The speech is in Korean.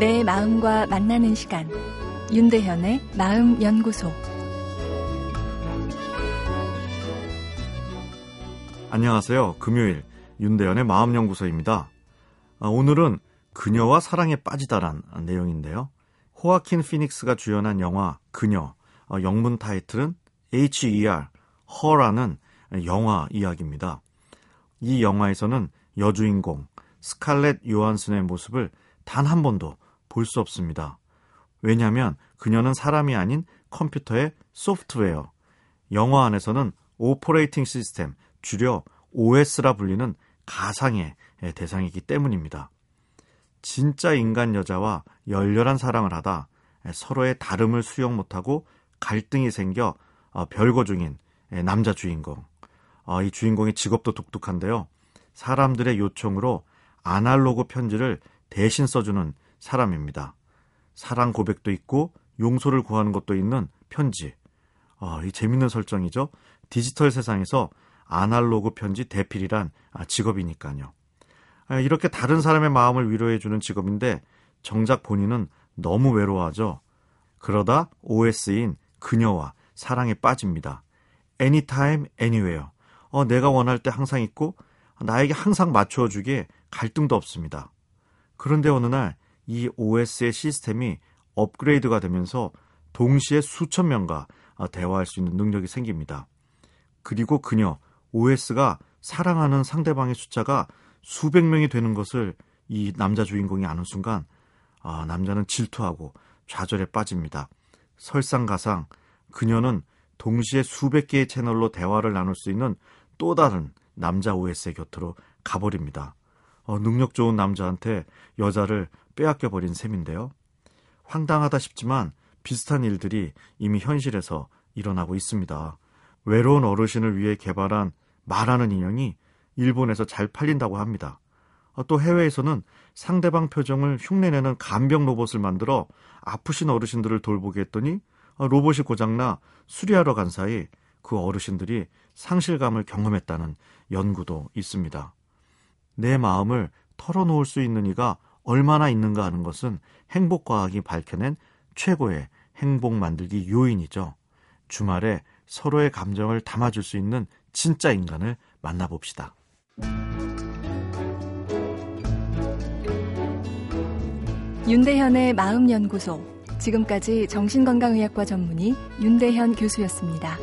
내 마음과 만나는 시간 윤대현의 마음 연구소 안녕하세요. 금요일 윤대현의 마음 연구소입니다. 아, 오늘은 그녀와 사랑에 빠지다란 내용인데요. 호아킨 피닉스가 주연한 영화 그녀 어, 영문 타이틀은 H.E.R. 허라는 영화 이야기입니다. 이 영화에서는 여주인공 스칼렛 요한슨의 모습을 단 한 번도 볼 수 없습니다. 왜냐하면 그녀는 사람이 아닌 컴퓨터의 소프트웨어, 영화 안에서는 operating system, 줄여 OS라 불리는 가상의 대상이기 때문입니다. 진짜 인간 여자와 열렬한 사랑을 하다 서로의 다름을 수용 못하고 갈등이 생겨 어, 별거 중인 남자 주인공. 어, 이 주인공의 직업도 독특한데요. 사람들의 요청으로 아날로그 편지를 대신 써주는 사람입니다. 사랑 고백도 있고 용서를 구하는 것도 있는 편지. 어, 이 재밌는 설정이죠. 디지털 세상에서 아날로그 편지 대필이란 아, 직업이니까요. 아, 이렇게 다른 사람의 마음을 위로해주는 직업인데 정작 본인은 너무 외로워하죠. 그러다 OS인 그녀와 사랑에 빠집니다. anytime, anywhere. 어, 내가 원할 때 항상 있고 나에게 항상 맞추어주기에 갈등도 없습니다. 그런데 어느 날 이 OS의 시스템이 업그레이드가 되면서 동시에 수천 명과 어, 대화할 수 있는 능력이 생깁니다. 그리고 그녀 OS가 사랑하는 상대방의 숫자가 수백 명이 되는 것을 이 남자 주인공이 아는 순간 아, 남자는 질투하고 좌절에 빠집니다. 설상가상 그녀는 동시에 수백 개의 채널로 대화를 나눌 수 있는 또 다른 남자 OS의 곁으로 가버립니다. 어, 능력 좋은 남자한테 여자를 빼앗겨 버린 셈인데요. 황당하다 싶지만 비슷한 일들이 이미 현실에서 일어나고 있습니다. 외로운 어르신을 위해 개발한 말하는 인형이 일본에서 잘 팔린다고 합니다. 어, 또 해외에서는 상대방 표정을 흉내내는 간병 로봇을 만들어 아프신 어르신들을 돌보게 했더니 어, 로봇이 고장나 수리하러 간 사이 그 어르신들이 상실감을 경험했다는 연구도 있습니다. 내 마음을 털어놓을 수 있는 이가 얼마나 있는가 하는 것은 행복과학이 밝혀낸 최고의 행복 만들기 요인이죠. 주말에 서로의 감정을 담아줄 수 있는 진짜 인간을 만나봅시다. 윤대현의 마음연구소. 지금까지 정신건강의학과 전문의 윤대현 교수였습니다.